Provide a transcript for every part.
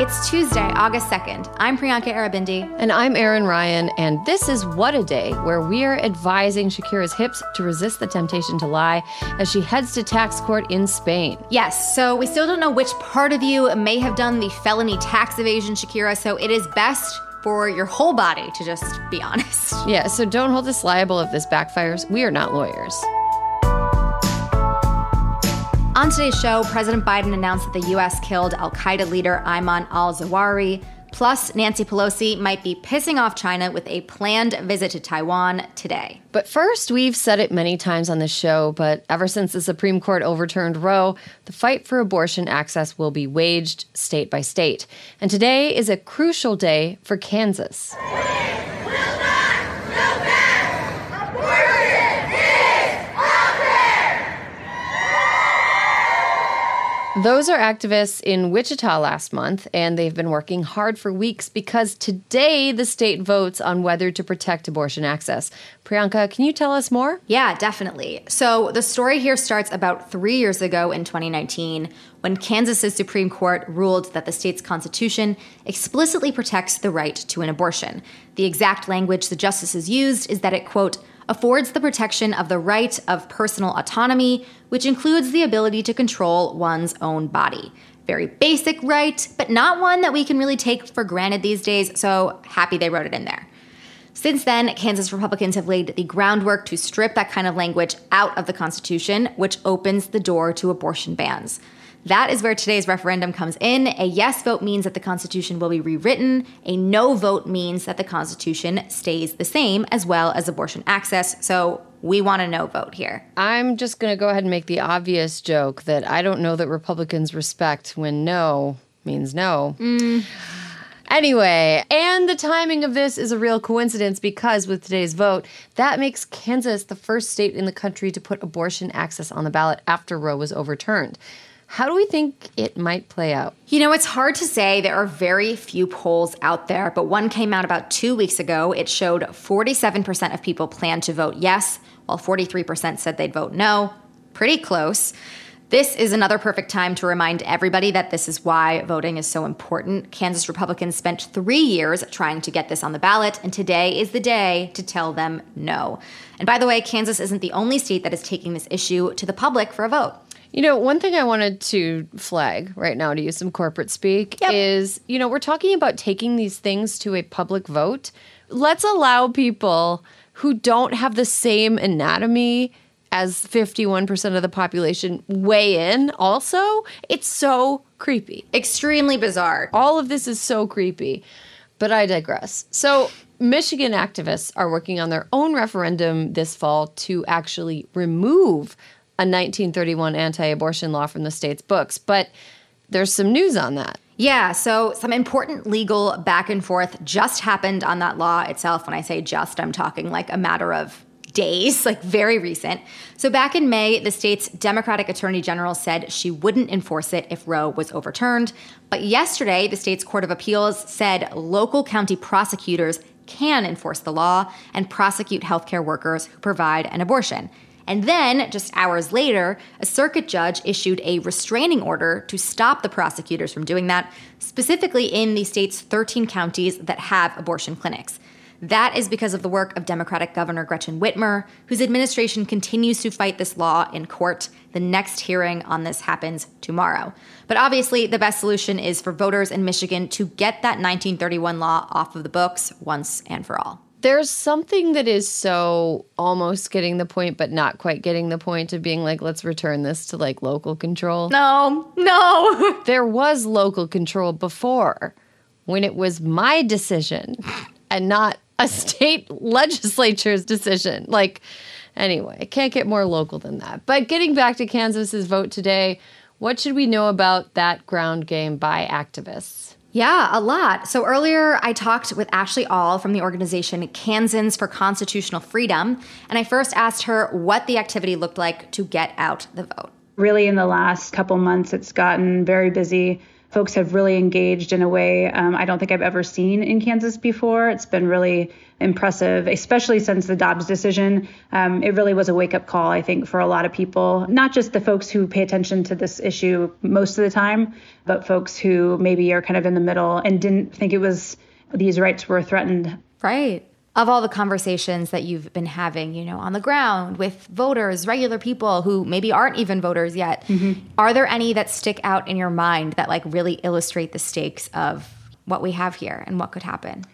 It's Tuesday, August 2nd. I'm Priyanka Aribindi. And I'm Erin Ryan, and this is What a Day, where we're advising Shakira's hips to resist the temptation to lie as she heads to tax court in Spain. Yes, so we still don't know which part of you may have done the felony tax evasion, Shakira, so it is best for your whole body to just be honest. Yeah, so don't hold us liable if this backfires. We are not lawyers. On today's show, President Biden announced that the U.S. killed Al Qaeda leader Ayman al Zawahiri. Plus, Nancy Pelosi might be pissing off China with a planned visit to Taiwan today. But first, we've said it many times on this show, but ever since the Supreme Court overturned Roe, the fight for abortion access will be waged state by state. And today is a crucial day for Kansas. Those are activists in Wichita last month, and they've been working hard for weeks because today the state votes on whether to protect abortion access. Priyanka, can you tell us more? Yeah, definitely. So the story here starts about three years ago in 2019 when Kansas's Supreme Court ruled that the state's constitution explicitly protects the right to an abortion. The exact language the justices used is that it, quote, affords the protection of the right of personal autonomy, which includes the ability to control one's own body. Very basic right, but not one that we can really take for granted these days, so happy they wrote it in there. Since then, Kansas Republicans have laid the groundwork to strip that kind of language out of the Constitution, which opens the door to abortion bans. That is where today's referendum comes in. A yes vote means that the Constitution will be rewritten. A no vote means that the Constitution stays the same, as well as abortion access. So we want a no vote here. I'm just going to go ahead and make the obvious joke that I don't know that Republicans respect when no means no. Mm. Anyway, and the timing of this is a real coincidence because with today's vote, that makes Kansas the first state in the country to put abortion access on the ballot after Roe was overturned. How do we think it might play out? You know, it's hard to say. There are very few polls out there, but one came out about two weeks ago. It showed 47% of people plan to vote yes, while 43% said they'd vote no. Pretty close. This is another perfect time to remind everybody that this is why voting is so important. Kansas Republicans spent three years trying to get this on the ballot, and today is the day to tell them no. And by the way, Kansas isn't the only state that is taking this issue to the public for a vote. You know, one thing I wanted to flag right now to use some corporate speak Yep. is, you know, we're talking about taking these things to a public vote. Let's allow people who don't have the same anatomy as 51% of the population weigh in also. It's so creepy. Extremely bizarre. All of this is so creepy. But I digress. So, Michigan activists are working on their own referendum this fall to actually remove a 1931 anti abortion law from the state's books. But there's some news on that. Yeah, so some important legal back and forth just happened on that law itself. When I say just, I'm talking like a matter of days, like very recent. So back in May, the state's Democratic Attorney General said she wouldn't enforce it if Roe was overturned. But yesterday, the state's Court of Appeals said local county prosecutors can enforce the law and prosecute healthcare workers who provide an abortion. And then, just hours later, a circuit judge issued a restraining order to stop the prosecutors from doing that, specifically in the state's 13 counties that have abortion clinics. That is because of the work of Democratic Governor Gretchen Whitmer, whose administration continues to fight this law in court. The next hearing on this happens tomorrow. But obviously, the best solution is for voters in Michigan to get that 1931 law off of the books once and for all. There's something that is so almost getting the point, but not quite getting the point of being like, let's return this to like local control. No, no. There was local control before when it was my decision and not a state legislature's decision. Like, anyway, it can't get more local than that. But getting back to Kansas's vote today, what should we know about that ground game by activists? Yeah, a lot. So earlier I talked with Ashley All from the organization Kansans for Constitutional Freedom, and I first asked her what the activity looked like to get out the vote. Really, in the last couple months, it's gotten very busy folks have really engaged in a way um, I don't think I've ever seen in Kansas before. It's been really impressive, especially since the Dobbs decision. Um, it really was a wake up call, I think, for a lot of people, not just the folks who pay attention to this issue most of the time, but folks who maybe are kind of in the middle and didn't think it was these rights were threatened. Right of all the conversations that you've been having, you know, on the ground with voters, regular people who maybe aren't even voters yet, mm-hmm. are there any that stick out in your mind that like really illustrate the stakes of what we have here and what could happen?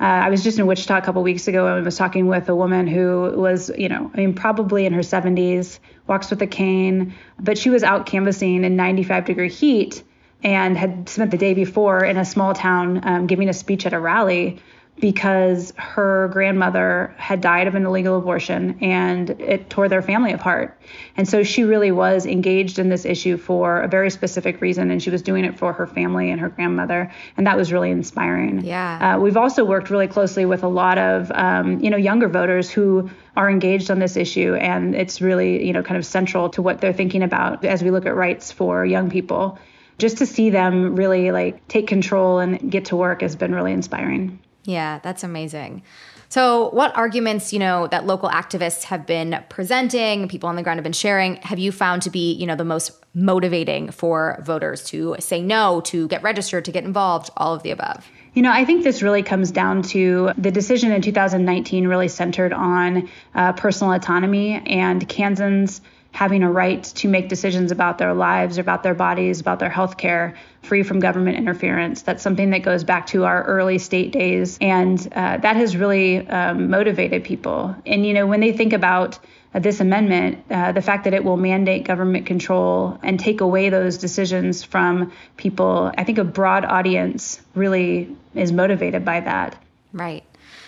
Uh, I was just in Wichita a couple weeks ago and was talking with a woman who was, you know, I mean, probably in her 70s, walks with a cane, but she was out canvassing in 95 degree heat and had spent the day before in a small town um, giving a speech at a rally because her grandmother had died of an illegal abortion and it tore their family apart. And so she really was engaged in this issue for a very specific reason, and she was doing it for her family and her grandmother, and that was really inspiring. Yeah. Uh, we've also worked really closely with a lot of um, you know younger voters who are engaged on this issue, and it's really you know kind of central to what they're thinking about as we look at rights for young people. Just to see them really like take control and get to work has been really inspiring. Yeah, that's amazing. So, what arguments, you know, that local activists have been presenting, people on the ground have been sharing, have you found to be, you know, the most motivating for voters to say no, to get registered, to get involved, all of the above? You know, I think this really comes down to the decision in 2019 really centered on uh, personal autonomy and Kansans having a right to make decisions about their lives, about their bodies, about their health care, free from government interference. That's something that goes back to our early state days. And uh, that has really um, motivated people. And, you know, when they think about uh, this amendment, uh, the fact that it will mandate government control and take away those decisions from people, I think a broad audience really is motivated by that. Right.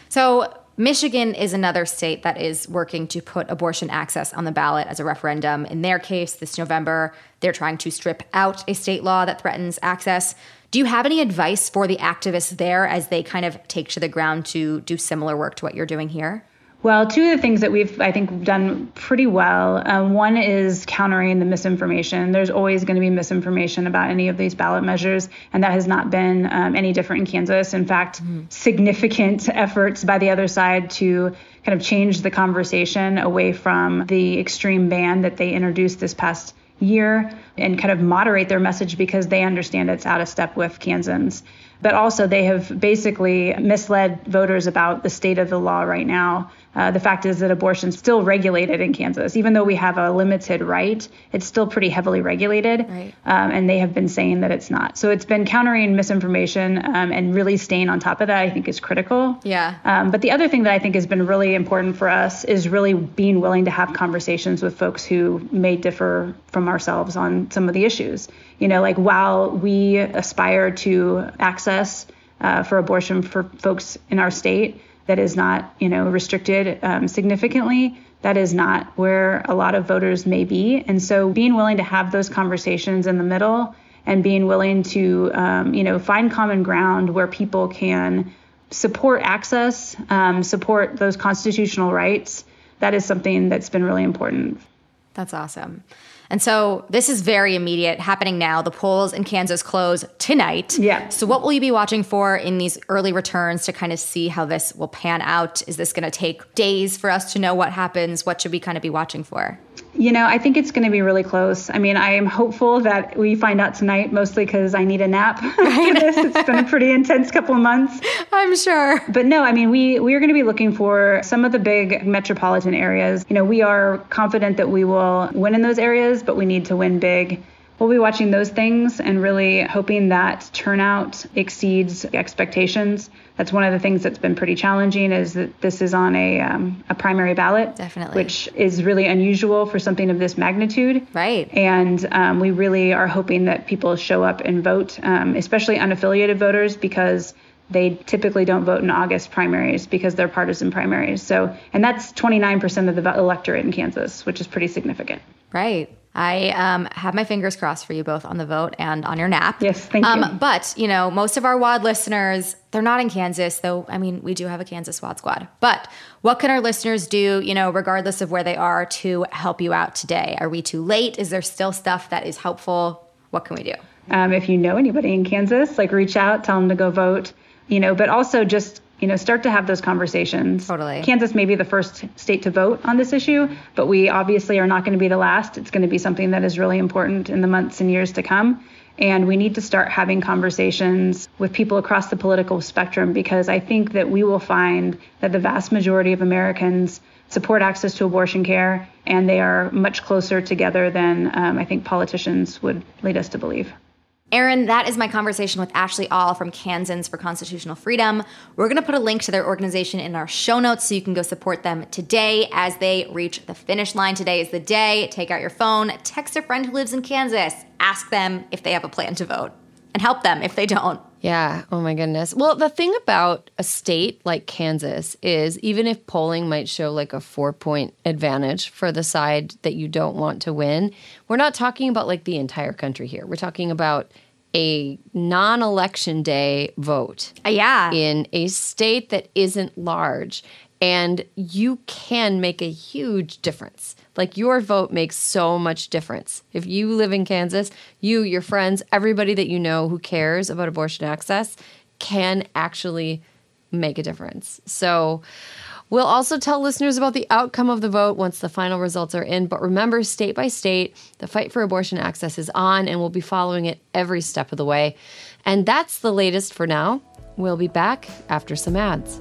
So, Michigan is another state that is working to put abortion access on the ballot as a referendum. In their case, this November, they're trying to strip out a state law that threatens access. Do you have any advice for the activists there as they kind of take to the ground to do similar work to what you're doing here? Well, two of the things that we've, I think, done pretty well. Um, one is countering the misinformation. There's always going to be misinformation about any of these ballot measures, and that has not been um, any different in Kansas. In fact, mm-hmm. significant efforts by the other side to kind of change the conversation away from the extreme ban that they introduced this past year and kind of moderate their message because they understand it's out of step with Kansans. But also, they have basically misled voters about the state of the law right now uh, the fact is that abortion is still regulated in Kansas. Even though we have a limited right, it's still pretty heavily regulated. Right. Um, and they have been saying that it's not. So it's been countering misinformation um, and really staying on top of that, I think, is critical. Yeah. Um, but the other thing that I think has been really important for us is really being willing to have conversations with folks who may differ from ourselves on some of the issues. You know, like while we aspire to access uh, for abortion for folks in our state, that is not, you know, restricted um, significantly. That is not where a lot of voters may be. And so being willing to have those conversations in the middle and being willing to, um, you know, find common ground where people can support access, um, support those constitutional rights, that is something that's been really important. That's awesome. And so this is very immediate, happening now. The polls in Kansas close tonight. Yeah. So what will you be watching for in these early returns to kind of see how this will pan out? Is this going to take days for us to know what happens? What should we kind of be watching for? You know, I think it's going to be really close. I mean, I am hopeful that we find out tonight, mostly because I need a nap after this. It's been a pretty intense couple of months. I'm sure. But no, I mean, we we are going to be looking for some of the big metropolitan areas. You know, we are confident that we will win in those areas, but we need to win big we'll be watching those things and really hoping that turnout exceeds expectations. That's one of the things that's been pretty challenging is that this is on a, um, a primary ballot, definitely, which is really unusual for something of this magnitude. Right. And um, we really are hoping that people show up and vote, um, especially unaffiliated voters, because they typically don't vote in August primaries because they're partisan primaries. So, and that's 29% of the electorate in Kansas, which is pretty significant. Right. I um, have my fingers crossed for you both on the vote and on your nap. Yes, thank um, you. But, you know, most of our WAD listeners, they're not in Kansas, though, I mean, we do have a Kansas WAD squad. But what can our listeners do, you know, regardless of where they are to help you out today? Are we too late? Is there still stuff that is helpful? What can we do? Um, if you know anybody in Kansas, like reach out, tell them to go vote, you know, but also just you know, start to have those conversations. Totally. Kansas may be the first state to vote on this issue, but we obviously are not going to be the last. It's going to be something that is really important in the months and years to come. And we need to start having conversations with people across the political spectrum because I think that we will find that the vast majority of Americans support access to abortion care and they are much closer together than um, I think politicians would lead us to believe. Erin, that is my conversation with Ashley All from Kansans for Constitutional Freedom. We're going to put a link to their organization in our show notes so you can go support them today as they reach the finish line. Today is the day. Take out your phone, text a friend who lives in Kansas, ask them if they have a plan to vote, and help them if they don't. Yeah. Oh my goodness. Well, the thing about a state like Kansas is even if polling might show like a four point advantage for the side that you don't want to win, we're not talking about like the entire country here. We're talking about a non election day vote. Uh, yeah. In a state that isn't large. And you can make a huge difference. Like your vote makes so much difference. If you live in Kansas, you, your friends, everybody that you know who cares about abortion access can actually make a difference. So, We'll also tell listeners about the outcome of the vote once the final results are in. But remember, state by state, the fight for abortion access is on, and we'll be following it every step of the way. And that's the latest for now. We'll be back after some ads.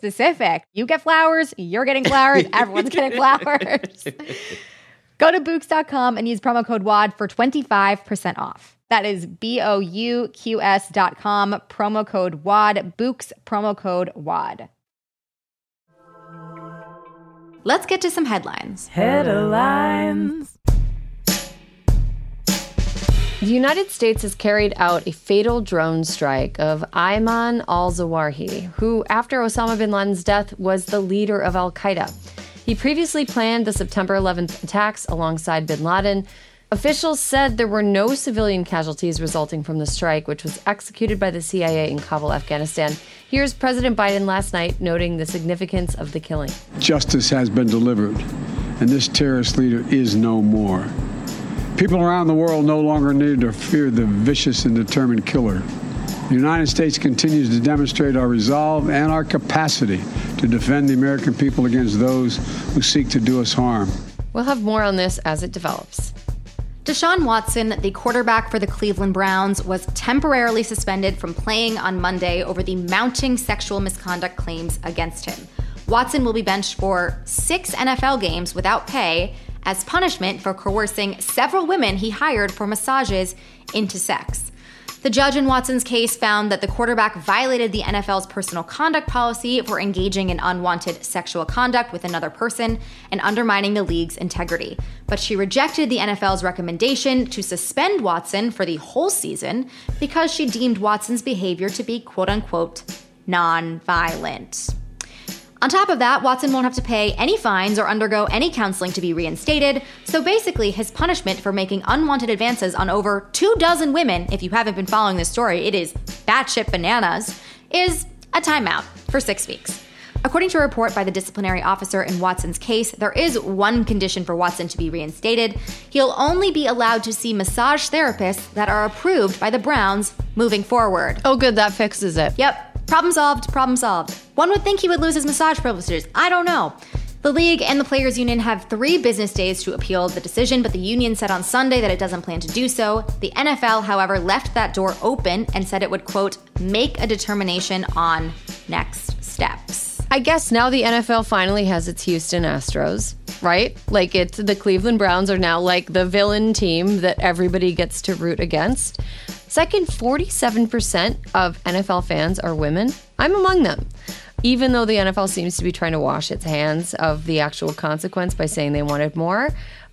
specific. You get flowers, you're getting flowers, everyone's getting flowers. Go to Bouqs.com and use promo code WAD for 25% off. That is B O U Q S.com, promo code WAD, Bouqs, promo code WAD. Let's get to some headlines. Headlines. The United States has carried out a fatal drone strike of Ayman al Zawahiri, who, after Osama bin Laden's death, was the leader of Al Qaeda. He previously planned the September 11th attacks alongside bin Laden. Officials said there were no civilian casualties resulting from the strike, which was executed by the CIA in Kabul, Afghanistan. Here's President Biden last night noting the significance of the killing. Justice has been delivered, and this terrorist leader is no more. People around the world no longer need to fear the vicious and determined killer. The United States continues to demonstrate our resolve and our capacity to defend the American people against those who seek to do us harm. We'll have more on this as it develops. Deshaun Watson, the quarterback for the Cleveland Browns, was temporarily suspended from playing on Monday over the mounting sexual misconduct claims against him. Watson will be benched for six NFL games without pay as punishment for coercing several women he hired for massages into sex. The judge in Watson's case found that the quarterback violated the NFL's personal conduct policy for engaging in unwanted sexual conduct with another person and undermining the league's integrity. But she rejected the NFL's recommendation to suspend Watson for the whole season because she deemed Watson's behavior to be quote unquote non-violent. On top of that, Watson won't have to pay any fines or undergo any counseling to be reinstated. So basically, his punishment for making unwanted advances on over two dozen women, if you haven't been following this story, it is batshit bananas, is a timeout for six weeks. According to a report by the disciplinary officer in Watson's case, there is one condition for Watson to be reinstated. He'll only be allowed to see massage therapists that are approved by the Browns moving forward. Oh, good, that fixes it. Yep, Problem solved, problem solved. One would think he would lose his massage privileges. I don't know. The league and the players' union have three business days to appeal the decision, but the union said on Sunday that it doesn't plan to do so. The NFL, however, left that door open and said it would, quote, make a determination on next steps. I guess now the NFL finally has its Houston Astros, right? Like it's the Cleveland Browns are now like the villain team that everybody gets to root against. Second, 47% of NFL fans are women. I'm among them. Even though the NFL seems to be trying to wash its hands of the actual consequence by saying they wanted more,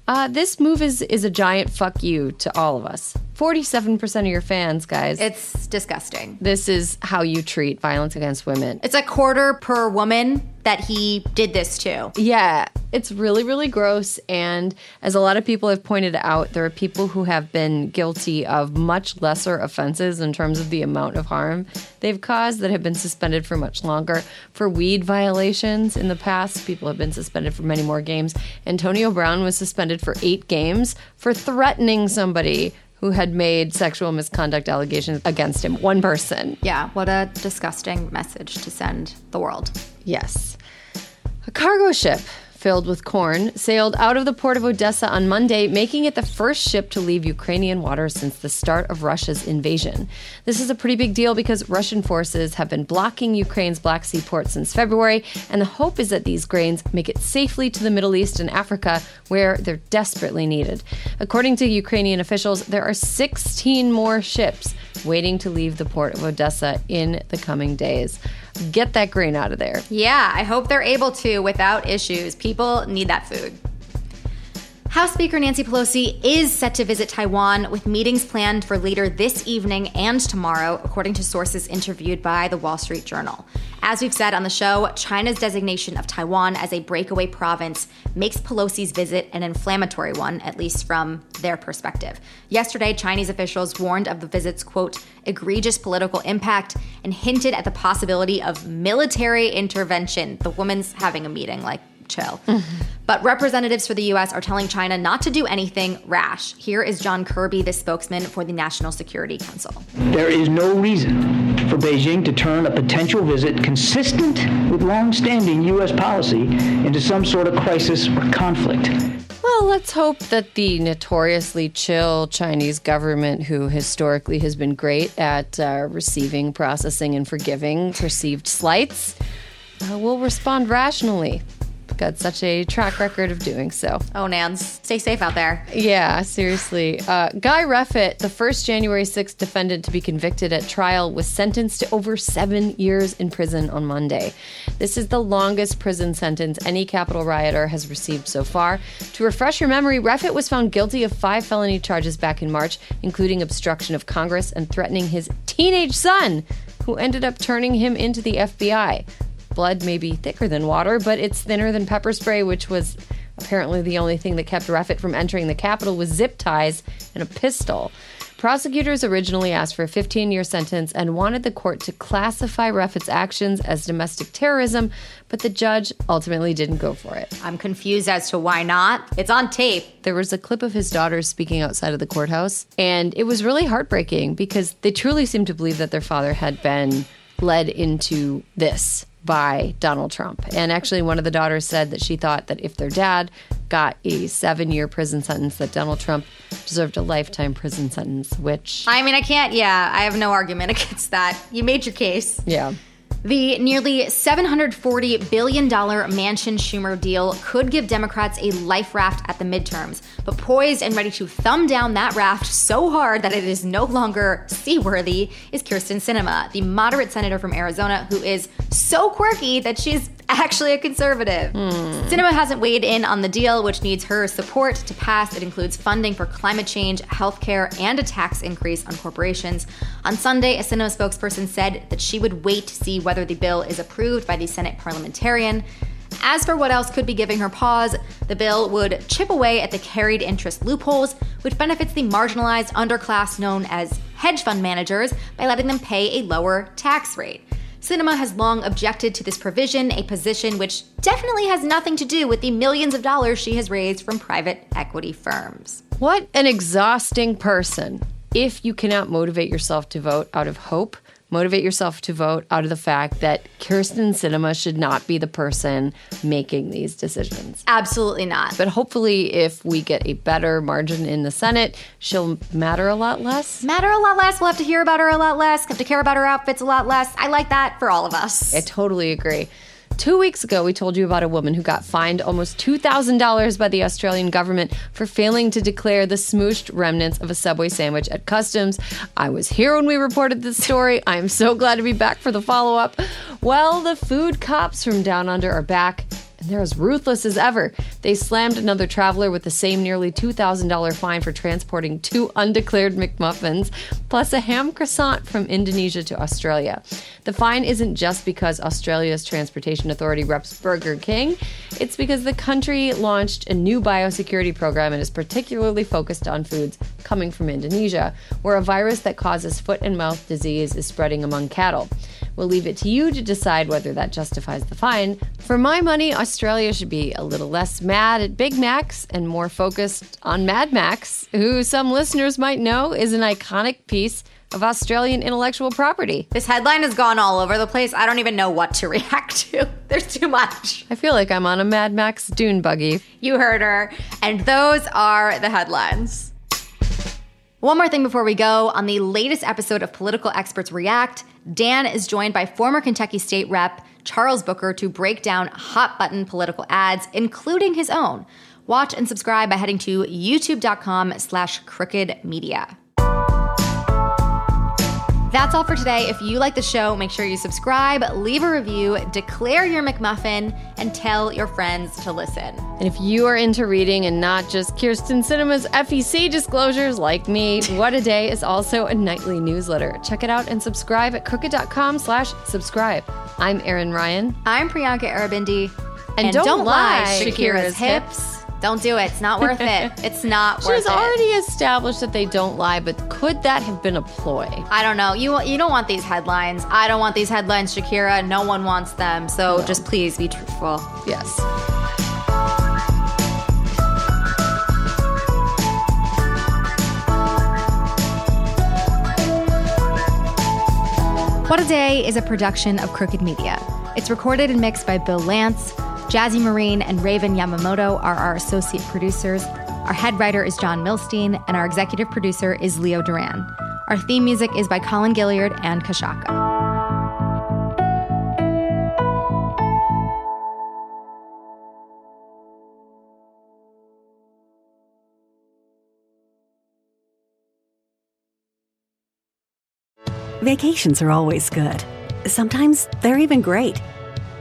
uh, this move is is a giant fuck you to all of us. Forty-seven percent of your fans, guys. It's disgusting. this is how you treat violence against women. It's a quarter per woman that he did this to. Yeah, it's really, really gross. And as a lot of people have pointed out, there are people who have been guilty of much lesser offenses in terms of the amount of harm they've caused that have been suspended for much longer. For weed violations in the past, people have been suspended for many more games. Antonio Brown was suspended for eight games for threatening somebody who had made sexual misconduct allegations against him. One person. Yeah, what a disgusting message to send the world. Yes. A cargo ship filled with corn sailed out of the port of Odessa on Monday, making it the first ship to leave Ukrainian waters since the start of Russia's invasion. This is a pretty big deal because Russian forces have been blocking Ukraine's Black Sea port since February, and the hope is that these grains make it safely to the Middle East and Africa, where they're desperately needed. According to Ukrainian officials, there are 16 more ships waiting to leave the port of Odessa in the coming days. Get that grain out of there. Yeah, I hope they're able to without issues. People need that food. House Speaker Nancy Pelosi is set to visit Taiwan with meetings planned for later this evening and tomorrow, according to sources interviewed by the Wall Street Journal. As we've said on the show, China's designation of Taiwan as a breakaway province makes Pelosi's visit an inflammatory one, at least from their perspective. Yesterday, Chinese officials warned of the visit's, quote, egregious political impact and hinted at the possibility of military intervention. The woman's having a meeting, like, chill. But representatives for the US are telling China not to do anything rash. Here is John Kirby, the spokesman for the National Security Council. There is no reason for Beijing to turn a potential visit consistent with long-standing U.S. policy into some sort of crisis or conflict. Well, let's hope that the notoriously chill Chinese government, who historically has been great at uh, receiving, processing, and forgiving perceived slights, uh, will respond rationally. Got such a track record of doing so. Oh, Nans, stay safe out there. Yeah, seriously. Uh, Guy Reffitt, the first January 6th defendant to be convicted at trial, was sentenced to over seven years in prison on Monday. This is the longest prison sentence any Capitol rioter has received so far. To refresh your memory, Reffitt was found guilty of five felony charges back in March, including obstruction of Congress and threatening his teenage son, who ended up turning him into the FBI blood may be thicker than water, but it's thinner than pepper spray, which was apparently the only thing that kept Reffitt from entering the Capitol with zip ties and a pistol. Prosecutors originally asked for a 15 year sentence and wanted the court to classify Reffitt's actions as domestic terrorism, but the judge ultimately didn't go for it. I'm confused as to why not. It's on tape. There was a clip of his daughters speaking outside of the courthouse, and it was really heartbreaking because they truly seemed to believe that their father had been led into this by Donald Trump. And actually, one of the daughters said that she thought that if their dad got a seven year prison sentence, that Donald Trump deserved a lifetime prison sentence, which. I mean, I can't, yeah, I have no argument against that. You made your case. Yeah. The nearly $740 billion Manchin Schumer deal could give Democrats a life raft at the midterms, but poised and ready to thumb down that raft so hard that it is no longer seaworthy is Kyrsten Sinema, the moderate senator from Arizona who is so quirky that she's actually a conservative. Hmm. Sinema hasn't weighed in on the deal, which needs her support to pass. It includes funding for climate change, healthcare, and a tax increase on corporations. On Sunday, a Sinema spokesperson said that she would wait to see whether the bill is approved by the Senate parliamentarian. As for what else could be giving her pause, the bill would chip away at the carried interest loopholes, which benefits the marginalized underclass known as hedge fund managers by letting them pay a lower tax rate. Sinema has long objected to this provision, a position which definitely has nothing to do with the millions of dollars she has raised from private equity firms. What an exhausting person. If you cannot motivate yourself to vote out of hope, motivate yourself to vote out of the fact that Kyrsten Sinema should not be the person making these decisions. Absolutely not. But hopefully, if we get a better margin in the Senate, she'll matter a lot less. Matter a lot less. We'll have to hear about her a lot less, have to care about her outfits a lot less. I like that for all of us. I totally agree. Two weeks ago, we told you about a woman who got fined almost $2,000 by the Australian government for failing to declare the smooshed remnants of a Subway sandwich at customs. I was here when we reported this story. I am so glad to be back for the follow up. Well, the food cops from Down Under are back and they're as ruthless as ever. They slammed another traveler with the same nearly $2,000 fine for transporting two undeclared McMuffins, plus a ham croissant from Indonesia to Australia. The fine isn't just because Australia's Transportation Authority reps Burger King, it's because the country launched a new biosecurity program and is particularly focused on foods coming from Indonesia, where a virus that causes foot and mouth disease is spreading among cattle. We'll leave it to you to decide whether that justifies the fine. For my money, Australia should be a little less mad at Big Macs and more focused on Mad Max, who some listeners might know is an iconic piece of Australian intellectual property. This headline has gone all over the place. I don't even know what to react to. There's too much. I feel like I'm on a Mad Max dune buggy. You heard her. And those are the headlines. One more thing before we go. On the latest episode of Political Experts React, Dan is joined by former Kentucky State Rep Charles Booker to break down hot button political ads, including his own. Watch and subscribe by heading to youtube.com slash crooked media. That's all for today. If you like the show, make sure you subscribe, leave a review, declare your McMuffin, and tell your friends to listen. And if you are into reading and not just Kyrsten Sinema's FEC disclosures like me, What a Day is also a nightly newsletter. Check it out and subscribe at crooked.com slash subscribe. I'm Erin Ryan. I'm Priyanka Aribindi. And, don't, lie, Shakira's hips. Don't do it. It's not worth it. It's not worth it. She's already established that they don't lie, but could that have been a ploy? I don't know. You you don't want these headlines. I don't want these headlines, Shakira. No one wants them. So just please be truthful. Yes. What a Day is a production of Crooked Media. It's recorded and mixed by Bill Lance. Jazzy Marine and Raven Yamamoto are our associate producers. Our head writer is John Milstein, and our executive producer is Leo Duran. Our theme music is by Colin Gilliard and Kashaka. Vacations are always good. Sometimes they're even great.